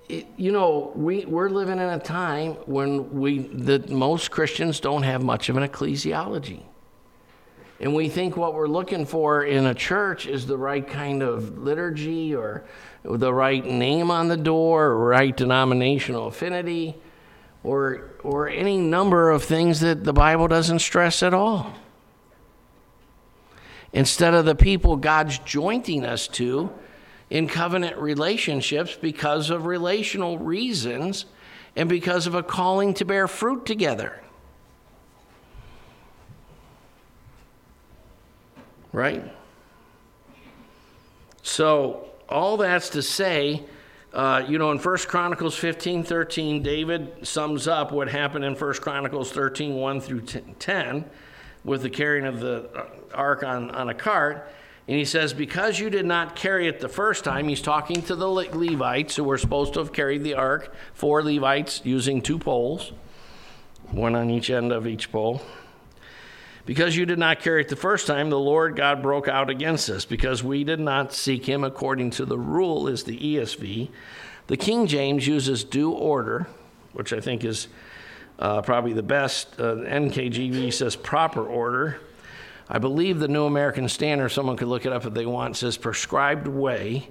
it, you know, we, we're living in a time when we, that most Christians don't have much of an ecclesiology. And we think what we're looking for in a church is the right kind of liturgy or the right name on the door, or right denominational affinity, or, or any number of things that the Bible doesn't stress at all. Instead of the people God's jointing us to in covenant relationships because of relational reasons and because of a calling to bear fruit together. Right? So, all that's to say, uh, you know, in 1 Chronicles 15 13, David sums up what happened in 1 Chronicles 13 1 through 10 with the carrying of the uh, ark on, on a cart. And he says, Because you did not carry it the first time, he's talking to the Levites who were supposed to have carried the ark, four Levites using two poles, one on each end of each pole. Because you did not carry it the first time, the Lord God broke out against us, because we did not seek him according to the rule, is the ESV. The King James uses due order, which I think is uh, probably the best. Uh, NKJV says proper order. I believe the New American Standard, someone could look it up if they want, says prescribed way.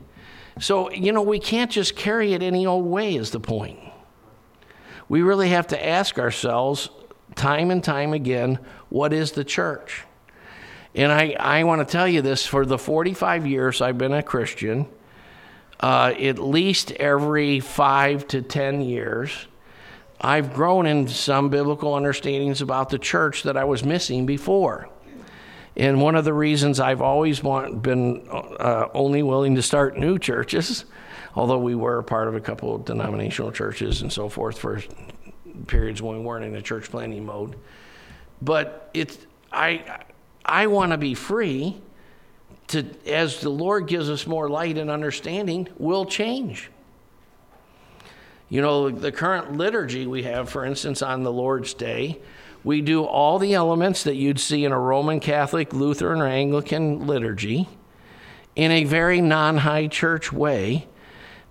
So, you know, we can't just carry it any old way, is the point. We really have to ask ourselves time and time again what is the church? And I, I want to tell you this for the 45 years I've been a Christian, uh, at least every five to 10 years, I've grown in some biblical understandings about the church that I was missing before. And one of the reasons I've always want, been uh, only willing to start new churches, although we were part of a couple of denominational churches and so forth for periods when we weren't in a church planning mode. But it's I I want to be free to as the Lord gives us more light and understanding, we'll change. You know, the current liturgy we have, for instance, on the Lord's Day, we do all the elements that you'd see in a Roman Catholic, Lutheran, or Anglican liturgy in a very non high church way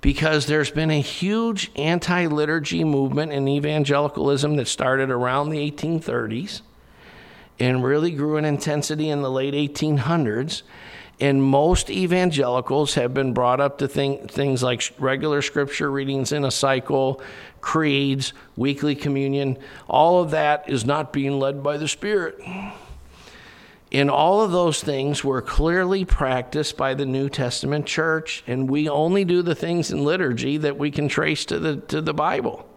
because there's been a huge anti liturgy movement in evangelicalism that started around the 1830s and really grew in intensity in the late 1800s. And most evangelicals have been brought up to think, things like regular scripture readings in a cycle, creeds, weekly communion. All of that is not being led by the Spirit. And all of those things were clearly practiced by the New Testament church, and we only do the things in liturgy that we can trace to the, to the Bible.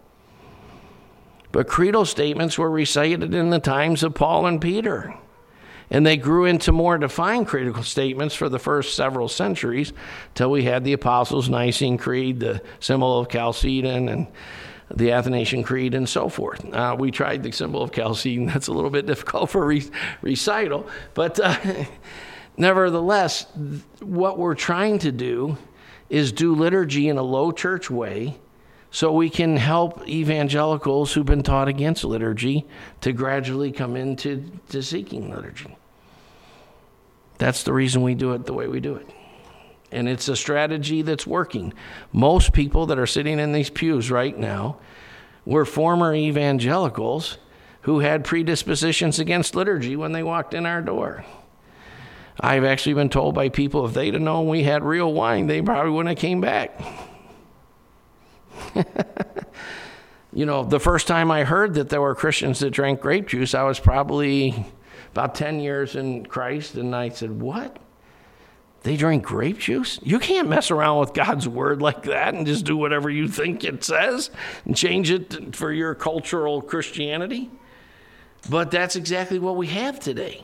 But creedal statements were recited in the times of Paul and Peter. And they grew into more defined creedal statements for the first several centuries till we had the Apostles' Nicene Creed, the Symbol of Chalcedon, and the Athanasian Creed, and so forth. Uh, we tried the symbol of Chalcedon. That's a little bit difficult for re- recital, but uh, nevertheless, what we're trying to do is do liturgy in a low church way so we can help evangelicals who've been taught against liturgy to gradually come into to seeking liturgy. That's the reason we do it the way we do it and it's a strategy that's working. Most people that are sitting in these pews right now were former evangelicals who had predispositions against liturgy when they walked in our door. I've actually been told by people if they'd have known we had real wine, they probably wouldn't have came back. you know, the first time I heard that there were Christians that drank grape juice, I was probably about 10 years in Christ, and I said, What? They drink grape juice? You can't mess around with God's word like that and just do whatever you think it says and change it for your cultural Christianity. But that's exactly what we have today.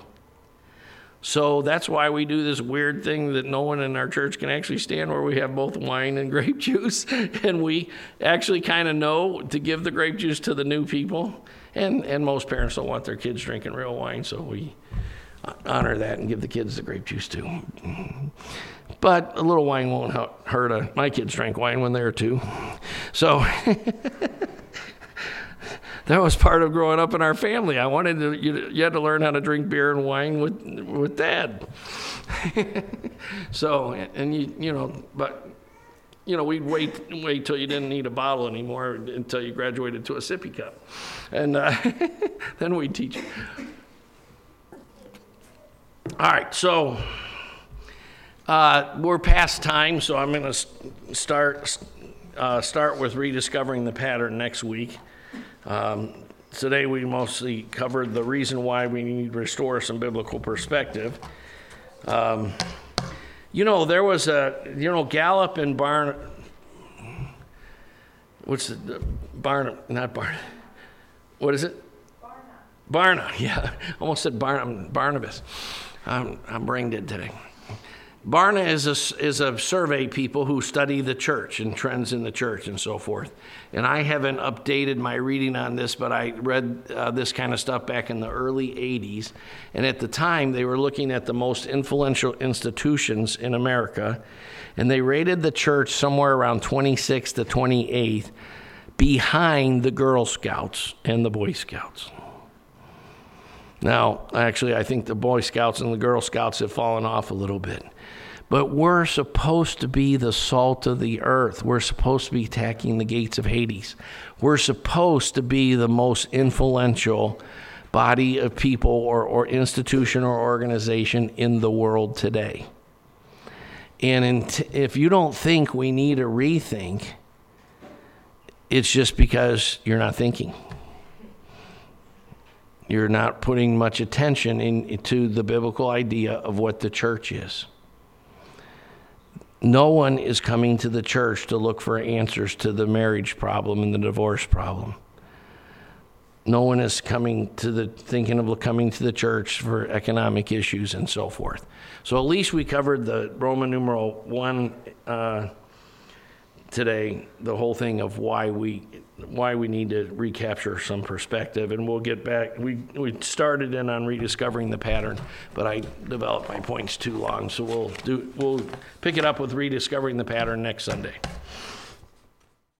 So that's why we do this weird thing that no one in our church can actually stand where we have both wine and grape juice. And we actually kind of know to give the grape juice to the new people. And, and most parents don't want their kids drinking real wine, so we honor that and give the kids the grape juice too. But a little wine won't hurt. A, my kids drank wine when they were two. So, that was part of growing up in our family. I wanted to, you, you had to learn how to drink beer and wine with, with dad. so, and you, you know, but, you know, we'd wait, wait till you didn't need a bottle anymore until you graduated to a sippy cup. And uh, then we'd teach. All right, so uh, we're past time, so I'm going to start uh, start with rediscovering the pattern next week. Um, today we mostly covered the reason why we need to restore some biblical perspective. Um, you know, there was a you know Gallup and Barn. What's the Barn? Not Barn. What is it? Barna. Barna. Yeah, almost said Barn, Barnabas. I'm, I'm brain dead today. Barna is a, is a survey people who study the church and trends in the church and so forth. And I haven't updated my reading on this, but I read uh, this kind of stuff back in the early 80s. And at the time, they were looking at the most influential institutions in America. And they rated the church somewhere around 26th to 28th behind the Girl Scouts and the Boy Scouts. Now, actually, I think the Boy Scouts and the Girl Scouts have fallen off a little bit. But we're supposed to be the salt of the earth. We're supposed to be attacking the gates of Hades. We're supposed to be the most influential body of people or, or institution or organization in the world today. And t- if you don't think we need a rethink, it's just because you're not thinking. You're not putting much attention into the biblical idea of what the church is. No one is coming to the church to look for answers to the marriage problem and the divorce problem. No one is coming to the thinking of coming to the church for economic issues and so forth. So at least we covered the Roman numeral one uh, today, the whole thing of why we why we need to recapture some perspective, and we'll get back. We we started in on rediscovering the pattern, but I developed my points too long, so we'll do we'll pick it up with rediscovering the pattern next Sunday.